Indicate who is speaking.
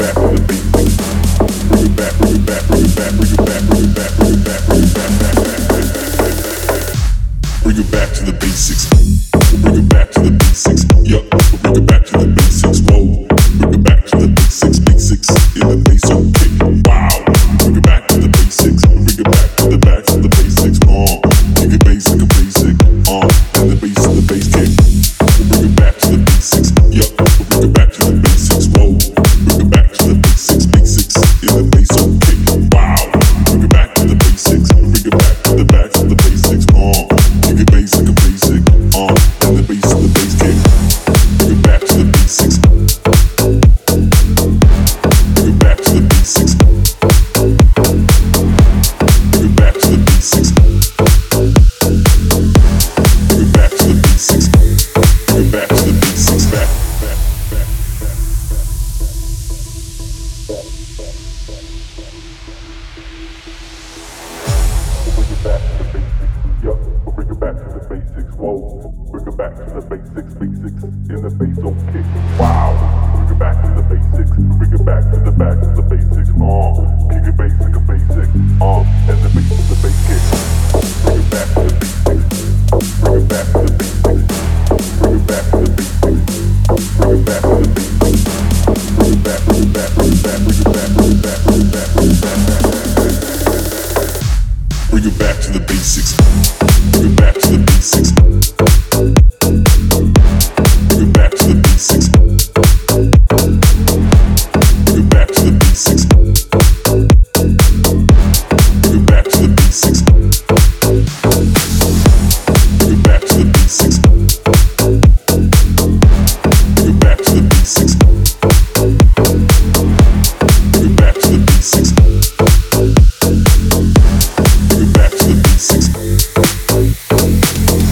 Speaker 1: back Make six, make six the face Bring it back to the basics. Bring it back to the basics. Uh, kick it basic, basic. Uh, and the base the base kick. Bring it back to the basics. Bring it back to the basics. Bring it back to the basics. Bring it back to the basics. Bring it back, bring it back, bring it back, bring it back, bring it back, bring it back, bring it back. Bring it back to the basics. Bring it back to the basics.